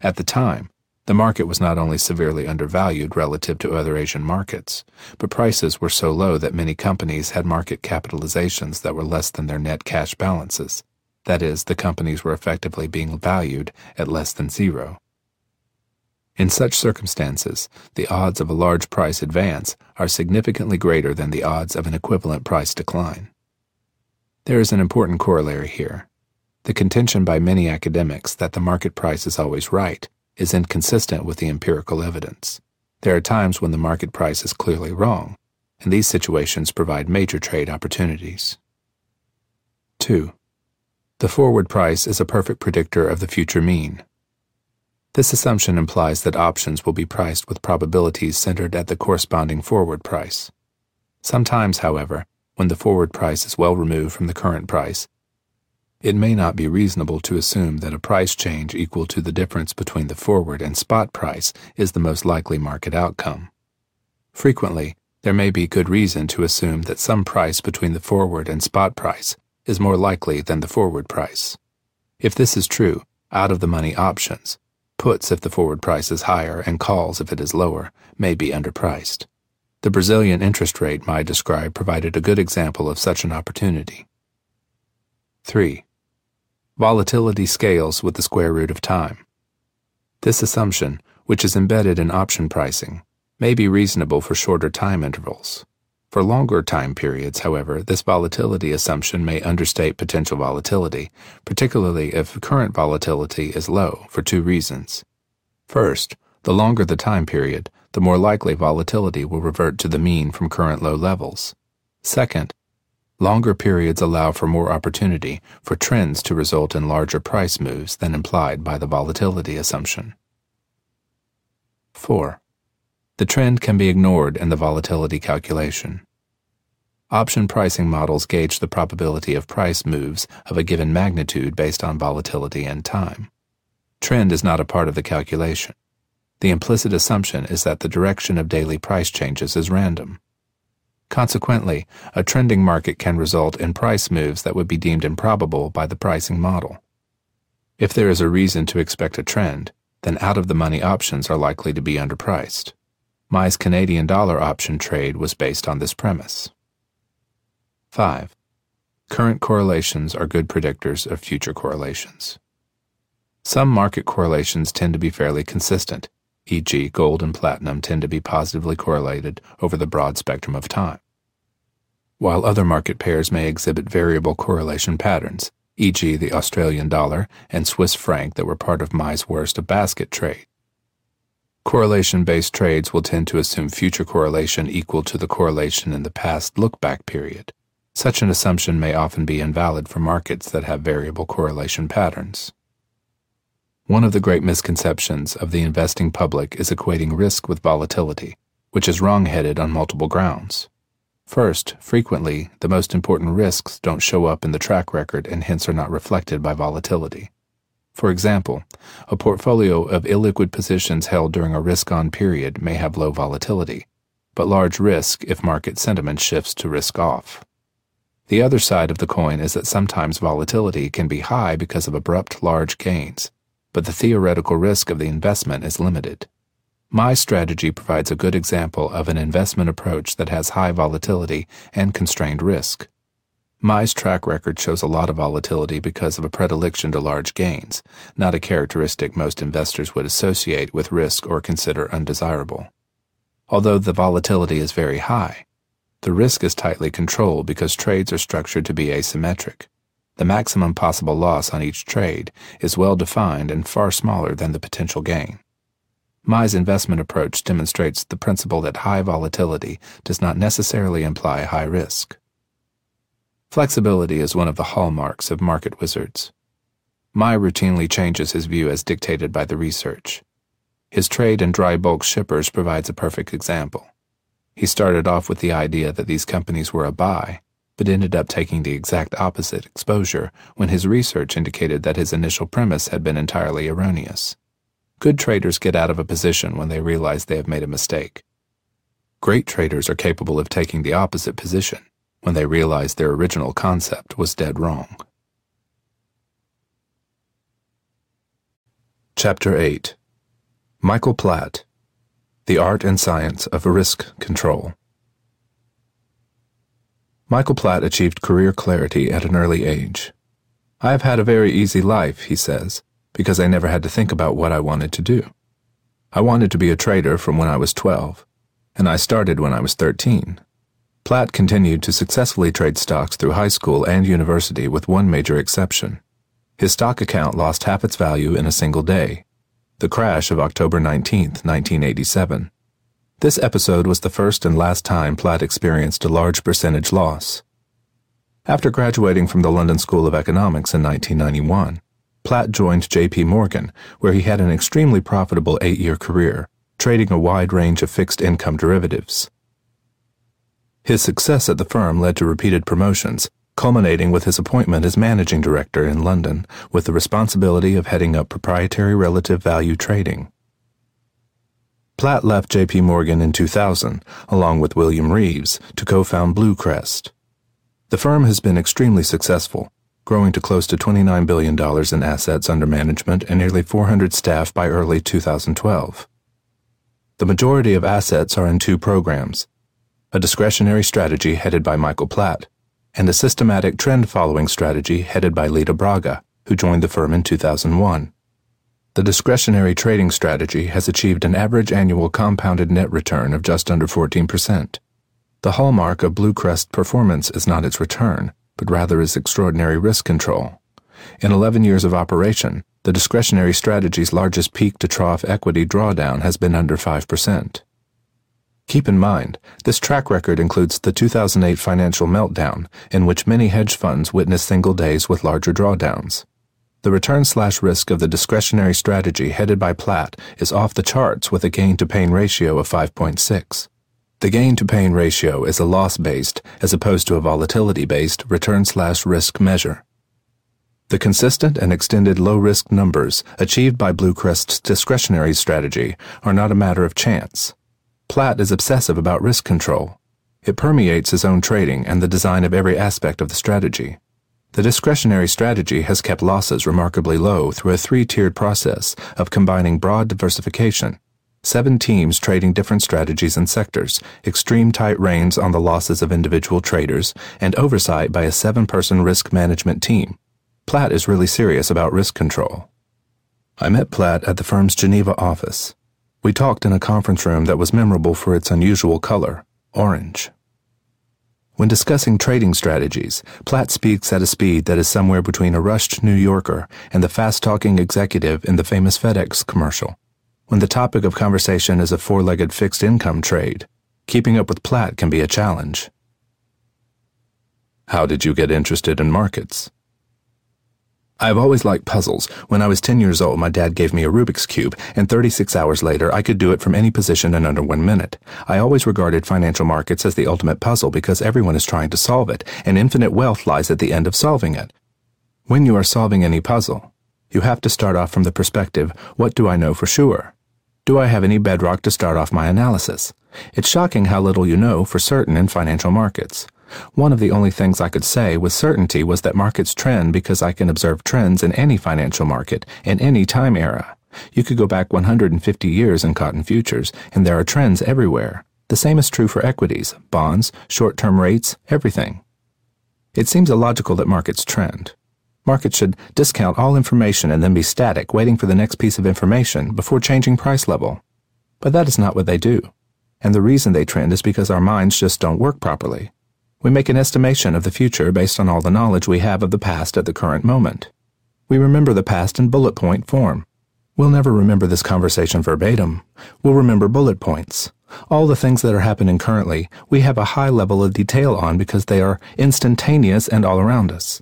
At the time, the market was not only severely undervalued relative to other Asian markets, but prices were so low that many companies had market capitalizations that were less than their net cash balances. That is, the companies were effectively being valued at less than zero. In such circumstances, the odds of a large price advance are significantly greater than the odds of an equivalent price decline. There is an important corollary here. The contention by many academics that the market price is always right is inconsistent with the empirical evidence. There are times when the market price is clearly wrong, and these situations provide major trade opportunities. 2. The forward price is a perfect predictor of the future mean. This assumption implies that options will be priced with probabilities centered at the corresponding forward price. Sometimes, however, when the forward price is well removed from the current price, it may not be reasonable to assume that a price change equal to the difference between the forward and spot price is the most likely market outcome. Frequently, there may be good reason to assume that some price between the forward and spot price is more likely than the forward price. If this is true, out of the money options, puts if the forward price is higher and calls if it is lower, may be underpriced. The Brazilian interest rate Mai described provided a good example of such an opportunity. 3. Volatility scales with the square root of time. This assumption, which is embedded in option pricing, may be reasonable for shorter time intervals. For longer time periods, however, this volatility assumption may understate potential volatility, particularly if current volatility is low, for two reasons. First, the longer the time period, the more likely volatility will revert to the mean from current low levels. Second, Longer periods allow for more opportunity for trends to result in larger price moves than implied by the volatility assumption. 4. The trend can be ignored in the volatility calculation. Option pricing models gauge the probability of price moves of a given magnitude based on volatility and time. Trend is not a part of the calculation. The implicit assumption is that the direction of daily price changes is random. Consequently, a trending market can result in price moves that would be deemed improbable by the pricing model. If there is a reason to expect a trend, then out of the money options are likely to be underpriced. Mai's Canadian dollar option trade was based on this premise. 5. Current correlations are good predictors of future correlations. Some market correlations tend to be fairly consistent, e.g., gold and platinum, tend to be positively correlated over the broad spectrum of time, while other market pairs may exhibit variable correlation patterns, e.g., the Australian dollar and Swiss franc that were part of Mai's worst of basket trade. Correlation based trades will tend to assume future correlation equal to the correlation in the past look back period. Such an assumption may often be invalid for markets that have variable correlation patterns. One of the great misconceptions of the investing public is equating risk with volatility, which is wrong-headed on multiple grounds. First, frequently, the most important risks don't show up in the track record and hence are not reflected by volatility. For example, a portfolio of illiquid positions held during a risk on period may have low volatility, but large risk if market sentiment shifts to risk off. The other side of the coin is that sometimes volatility can be high because of abrupt large gains, but the theoretical risk of the investment is limited. Mai strategy provides a good example of an investment approach that has high volatility and constrained risk. Mai's track record shows a lot of volatility because of a predilection to large gains, not a characteristic most investors would associate with risk or consider undesirable. Although the volatility is very high, the risk is tightly controlled because trades are structured to be asymmetric. The maximum possible loss on each trade is well defined and far smaller than the potential gain. Mai's investment approach demonstrates the principle that high volatility does not necessarily imply high risk. Flexibility is one of the hallmarks of market wizards. Mai routinely changes his view as dictated by the research. His trade in dry bulk shippers provides a perfect example. He started off with the idea that these companies were a buy, but ended up taking the exact opposite exposure when his research indicated that his initial premise had been entirely erroneous. Good traders get out of a position when they realize they have made a mistake. Great traders are capable of taking the opposite position when they realize their original concept was dead wrong. Chapter 8 Michael Platt The Art and Science of Risk Control. Michael Platt achieved career clarity at an early age. I have had a very easy life, he says, because I never had to think about what I wanted to do. I wanted to be a trader from when I was 12, and I started when I was 13. Platt continued to successfully trade stocks through high school and university with one major exception. His stock account lost half its value in a single day, the crash of October 19, 1987. This episode was the first and last time Platt experienced a large percentage loss. After graduating from the London School of Economics in 1991, Platt joined J.P. Morgan, where he had an extremely profitable eight year career, trading a wide range of fixed income derivatives. His success at the firm led to repeated promotions, culminating with his appointment as managing director in London with the responsibility of heading up proprietary relative value trading. Platt left JP Morgan in 2000, along with William Reeves, to co-found BlueCrest. The firm has been extremely successful, growing to close to $29 billion in assets under management and nearly 400 staff by early 2012. The majority of assets are in two programs a discretionary strategy headed by Michael Platt, and a systematic trend following strategy headed by Leda Braga, who joined the firm in 2001. The discretionary trading strategy has achieved an average annual compounded net return of just under 14%. The hallmark of BlueCrest performance is not its return, but rather its extraordinary risk control. In 11 years of operation, the discretionary strategy's largest peak to trough equity drawdown has been under 5%. Keep in mind, this track record includes the 2008 financial meltdown, in which many hedge funds witnessed single days with larger drawdowns. The return slash risk of the discretionary strategy headed by Platt is off the charts with a gain to pain ratio of 5.6. The gain to pain ratio is a loss based, as opposed to a volatility based, return slash risk measure. The consistent and extended low risk numbers achieved by BlueCrest's discretionary strategy are not a matter of chance. Platt is obsessive about risk control. It permeates his own trading and the design of every aspect of the strategy. The discretionary strategy has kept losses remarkably low through a three tiered process of combining broad diversification, seven teams trading different strategies and sectors, extreme tight reins on the losses of individual traders, and oversight by a seven person risk management team. Platt is really serious about risk control. I met Platt at the firm's Geneva office. We talked in a conference room that was memorable for its unusual color, orange. When discussing trading strategies, Platt speaks at a speed that is somewhere between a rushed New Yorker and the fast talking executive in the famous FedEx commercial. When the topic of conversation is a four legged fixed income trade, keeping up with Platt can be a challenge. How did you get interested in markets? I have always liked puzzles. When I was 10 years old, my dad gave me a Rubik's Cube, and 36 hours later, I could do it from any position in under one minute. I always regarded financial markets as the ultimate puzzle because everyone is trying to solve it, and infinite wealth lies at the end of solving it. When you are solving any puzzle, you have to start off from the perspective, what do I know for sure? Do I have any bedrock to start off my analysis? It's shocking how little you know for certain in financial markets. One of the only things I could say with certainty was that markets trend because I can observe trends in any financial market, in any time era. You could go back 150 years in cotton futures, and there are trends everywhere. The same is true for equities, bonds, short term rates, everything. It seems illogical that markets trend. Markets should discount all information and then be static, waiting for the next piece of information before changing price level. But that is not what they do. And the reason they trend is because our minds just don't work properly. We make an estimation of the future based on all the knowledge we have of the past at the current moment. We remember the past in bullet point form. We'll never remember this conversation verbatim. We'll remember bullet points. All the things that are happening currently, we have a high level of detail on because they are instantaneous and all around us.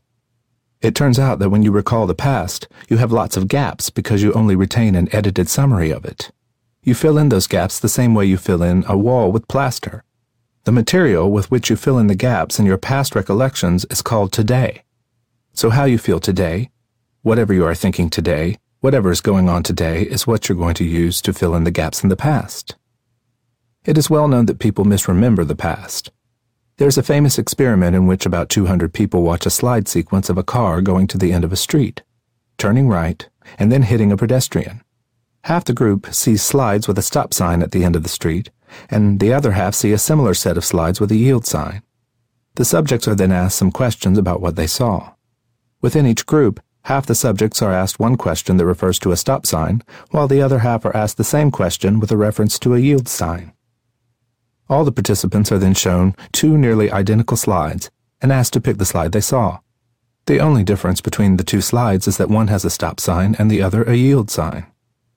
It turns out that when you recall the past, you have lots of gaps because you only retain an edited summary of it. You fill in those gaps the same way you fill in a wall with plaster. The material with which you fill in the gaps in your past recollections is called today. So how you feel today, whatever you are thinking today, whatever is going on today is what you're going to use to fill in the gaps in the past. It is well known that people misremember the past. There's a famous experiment in which about 200 people watch a slide sequence of a car going to the end of a street, turning right, and then hitting a pedestrian. Half the group sees slides with a stop sign at the end of the street, and the other half see a similar set of slides with a yield sign. The subjects are then asked some questions about what they saw. Within each group, half the subjects are asked one question that refers to a stop sign, while the other half are asked the same question with a reference to a yield sign. All the participants are then shown two nearly identical slides and asked to pick the slide they saw. The only difference between the two slides is that one has a stop sign and the other a yield sign.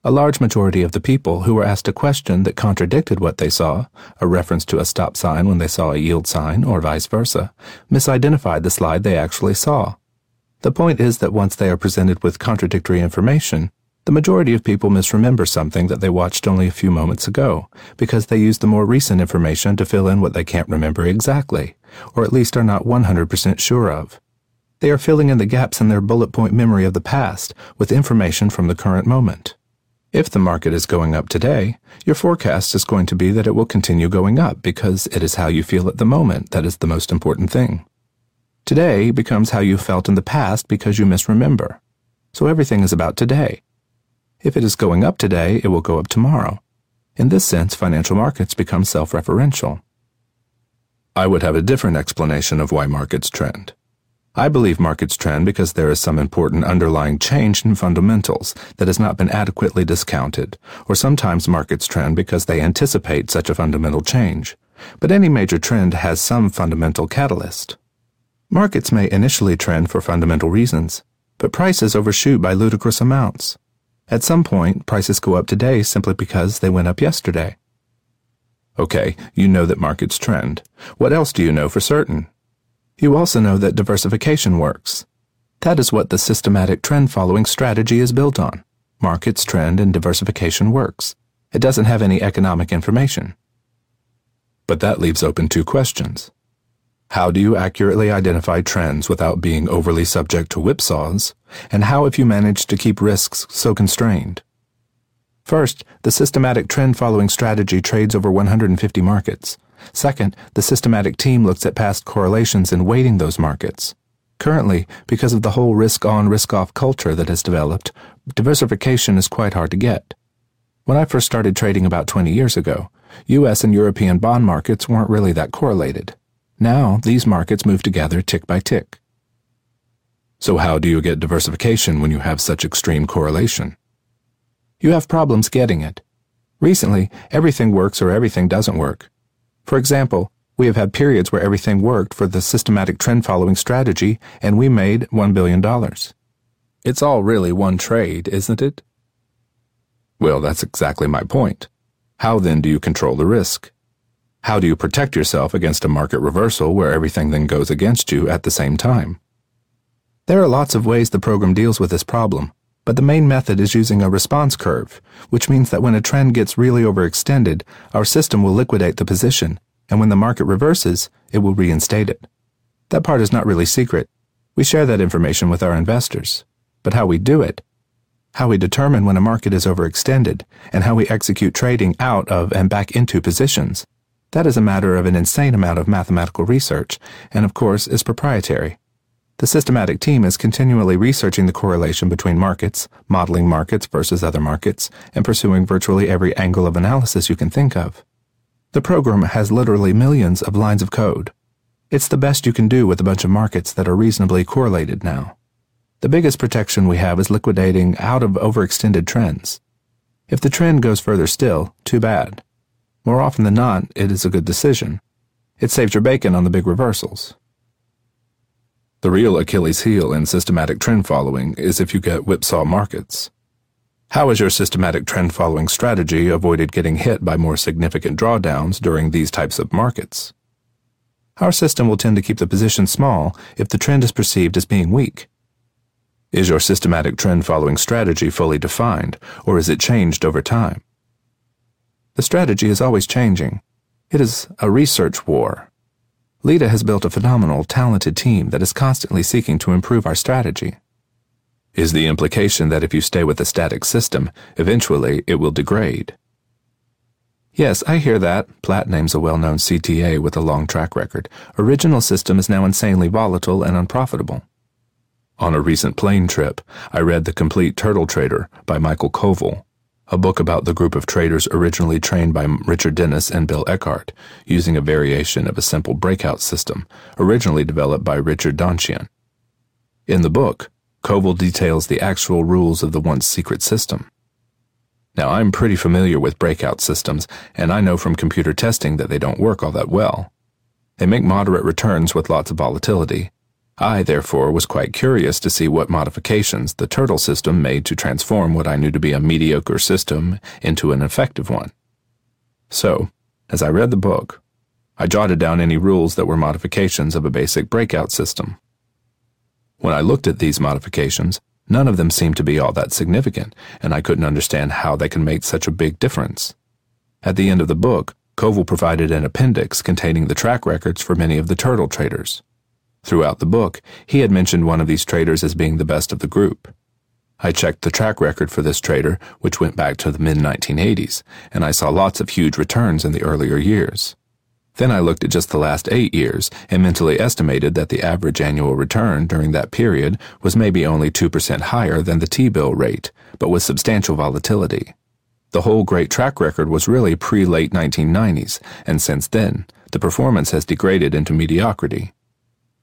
A large majority of the people who were asked a question that contradicted what they saw, a reference to a stop sign when they saw a yield sign, or vice versa, misidentified the slide they actually saw. The point is that once they are presented with contradictory information, the majority of people misremember something that they watched only a few moments ago, because they use the more recent information to fill in what they can't remember exactly, or at least are not 100% sure of. They are filling in the gaps in their bullet point memory of the past with information from the current moment. If the market is going up today, your forecast is going to be that it will continue going up because it is how you feel at the moment that is the most important thing. Today becomes how you felt in the past because you misremember. So everything is about today. If it is going up today, it will go up tomorrow. In this sense, financial markets become self-referential. I would have a different explanation of why markets trend. I believe markets trend because there is some important underlying change in fundamentals that has not been adequately discounted, or sometimes markets trend because they anticipate such a fundamental change. But any major trend has some fundamental catalyst. Markets may initially trend for fundamental reasons, but prices overshoot by ludicrous amounts. At some point, prices go up today simply because they went up yesterday. Okay, you know that markets trend. What else do you know for certain? You also know that diversification works. That is what the systematic trend following strategy is built on. Markets trend and diversification works. It doesn't have any economic information. But that leaves open two questions. How do you accurately identify trends without being overly subject to whipsaws? And how have you managed to keep risks so constrained? First, the systematic trend following strategy trades over 150 markets. Second, the systematic team looks at past correlations in weighting those markets. Currently, because of the whole risk on, risk off culture that has developed, diversification is quite hard to get. When I first started trading about 20 years ago, US and European bond markets weren't really that correlated. Now, these markets move together tick by tick. So how do you get diversification when you have such extreme correlation? You have problems getting it. Recently, everything works or everything doesn't work. For example, we have had periods where everything worked for the systematic trend following strategy and we made $1 billion. It's all really one trade, isn't it? Well, that's exactly my point. How then do you control the risk? How do you protect yourself against a market reversal where everything then goes against you at the same time? There are lots of ways the program deals with this problem, but the main method is using a response curve, which means that when a trend gets really overextended, our system will liquidate the position, and when the market reverses, it will reinstate it. That part is not really secret. We share that information with our investors. But how we do it? how we determine when a market is overextended, and how we execute trading out of and back into positions. That is a matter of an insane amount of mathematical research, and of course is proprietary. The systematic team is continually researching the correlation between markets, modeling markets versus other markets, and pursuing virtually every angle of analysis you can think of. The program has literally millions of lines of code. It's the best you can do with a bunch of markets that are reasonably correlated now. The biggest protection we have is liquidating out of overextended trends. If the trend goes further still, too bad. More often than not, it is a good decision. It saves your bacon on the big reversals. The real Achilles heel in systematic trend following is if you get whipsaw markets. How has your systematic trend following strategy avoided getting hit by more significant drawdowns during these types of markets? Our system will tend to keep the position small if the trend is perceived as being weak. Is your systematic trend following strategy fully defined, or is it changed over time? The strategy is always changing. It is a research war. Leda has built a phenomenal, talented team that is constantly seeking to improve our strategy. Is the implication that if you stay with a static system, eventually it will degrade? Yes, I hear that. Platt names a well known CTA with a long track record. Original system is now insanely volatile and unprofitable. On a recent plane trip, I read The Complete Turtle Trader by Michael Covel a book about the group of traders originally trained by Richard Dennis and Bill Eckhardt, using a variation of a simple breakout system originally developed by Richard Donchian. In the book, Covel details the actual rules of the once secret system. Now, I'm pretty familiar with breakout systems, and I know from computer testing that they don't work all that well. They make moderate returns with lots of volatility, I, therefore, was quite curious to see what modifications the turtle system made to transform what I knew to be a mediocre system into an effective one. So, as I read the book, I jotted down any rules that were modifications of a basic breakout system. When I looked at these modifications, none of them seemed to be all that significant, and I couldn't understand how they can make such a big difference. At the end of the book, Covel provided an appendix containing the track records for many of the turtle traders. Throughout the book, he had mentioned one of these traders as being the best of the group. I checked the track record for this trader, which went back to the mid 1980s, and I saw lots of huge returns in the earlier years. Then I looked at just the last eight years and mentally estimated that the average annual return during that period was maybe only 2% higher than the T bill rate, but with substantial volatility. The whole great track record was really pre late 1990s, and since then, the performance has degraded into mediocrity.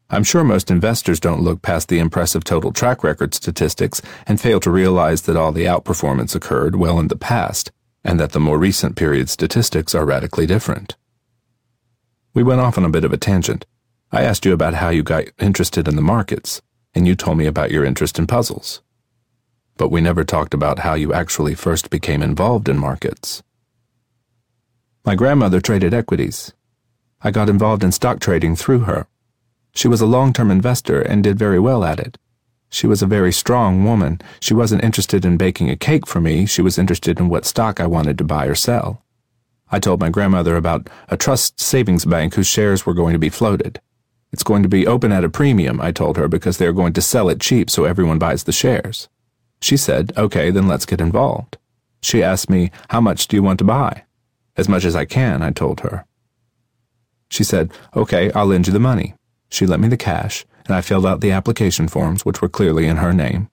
I'm sure most investors don't look past the impressive total track record statistics and fail to realize that all the outperformance occurred well in the past, and that the more recent period statistics are radically different. We went off on a bit of a tangent. I asked you about how you got interested in the markets, and you told me about your interest in puzzles. But we never talked about how you actually first became involved in markets. My grandmother traded equities. I got involved in stock trading through her. She was a long term investor and did very well at it. She was a very strong woman. She wasn't interested in baking a cake for me, she was interested in what stock I wanted to buy or sell. I told my grandmother about a trust savings bank whose shares were going to be floated. It's going to be open at a premium, I told her, because they're going to sell it cheap so everyone buys the shares. She said, okay, then let's get involved. She asked me, how much do you want to buy? As much as I can, I told her. She said, okay, I'll lend you the money. She lent me the cash, and I filled out the application forms, which were clearly in her name.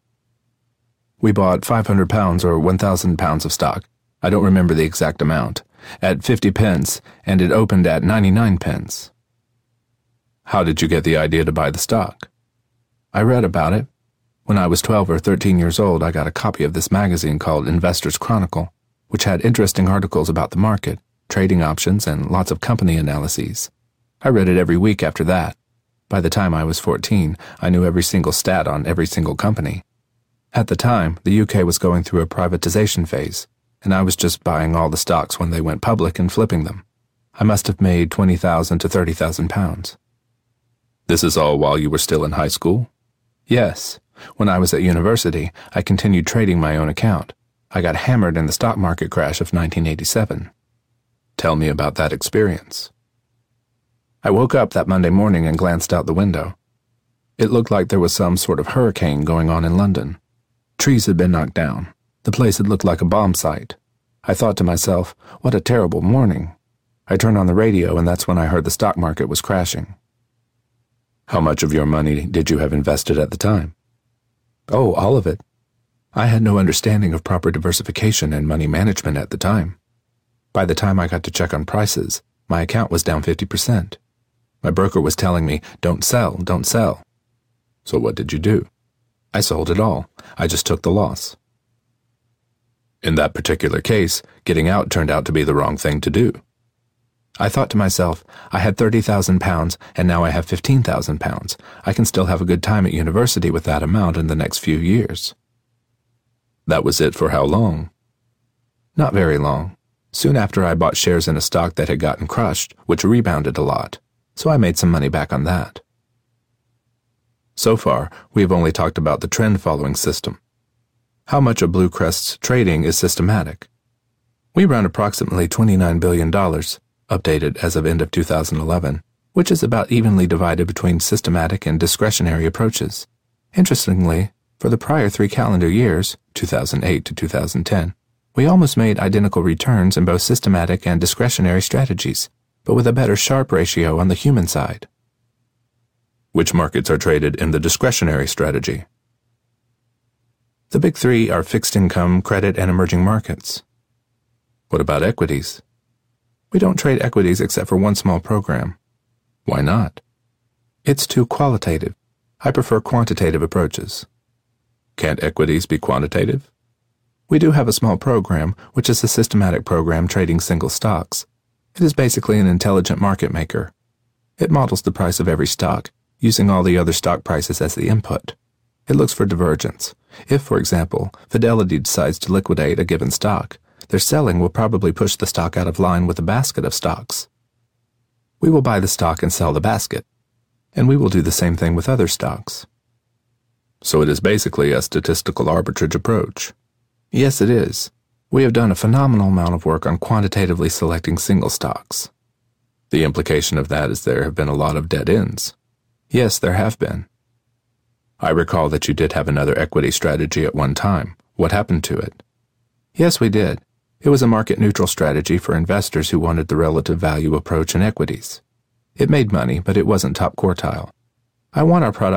We bought 500 pounds or 1,000 pounds of stock. I don't remember the exact amount. At 50 pence, and it opened at 99 pence. How did you get the idea to buy the stock? I read about it. When I was 12 or 13 years old, I got a copy of this magazine called Investor's Chronicle, which had interesting articles about the market, trading options, and lots of company analyses. I read it every week after that. By the time I was 14, I knew every single stat on every single company. At the time, the UK was going through a privatization phase, and I was just buying all the stocks when they went public and flipping them. I must have made 20,000 to 30,000 pounds. This is all while you were still in high school? Yes. When I was at university, I continued trading my own account. I got hammered in the stock market crash of 1987. Tell me about that experience. I woke up that Monday morning and glanced out the window. It looked like there was some sort of hurricane going on in London. Trees had been knocked down. The place had looked like a bomb site. I thought to myself, what a terrible morning. I turned on the radio, and that's when I heard the stock market was crashing. How much of your money did you have invested at the time? Oh, all of it. I had no understanding of proper diversification and money management at the time. By the time I got to check on prices, my account was down 50%. My broker was telling me, don't sell, don't sell. So what did you do? I sold it all. I just took the loss. In that particular case, getting out turned out to be the wrong thing to do. I thought to myself, I had 30,000 pounds and now I have 15,000 pounds. I can still have a good time at university with that amount in the next few years. That was it for how long? Not very long. Soon after, I bought shares in a stock that had gotten crushed, which rebounded a lot, so I made some money back on that. So far, we have only talked about the trend following system. How much of BlueCrest's trading is systematic? We run approximately $29 billion, updated as of end of 2011, which is about evenly divided between systematic and discretionary approaches. Interestingly, for the prior three calendar years, 2008 to 2010, we almost made identical returns in both systematic and discretionary strategies, but with a better Sharpe ratio on the human side. Which markets are traded in the discretionary strategy? The big three are fixed income, credit, and emerging markets. What about equities? We don't trade equities except for one small program. Why not? It's too qualitative. I prefer quantitative approaches. Can't equities be quantitative? We do have a small program, which is a systematic program trading single stocks. It is basically an intelligent market maker. It models the price of every stock, using all the other stock prices as the input. It looks for divergence. If, for example, Fidelity decides to liquidate a given stock, their selling will probably push the stock out of line with a basket of stocks. We will buy the stock and sell the basket, and we will do the same thing with other stocks. So it is basically a statistical arbitrage approach. Yes, it is. We have done a phenomenal amount of work on quantitatively selecting single stocks. The implication of that is there have been a lot of dead ends. Yes, there have been. I recall that you did have another equity strategy at one time. What happened to it? Yes, we did. It was a market neutral strategy for investors who wanted the relative value approach in equities. It made money, but it wasn't top quartile. I want our product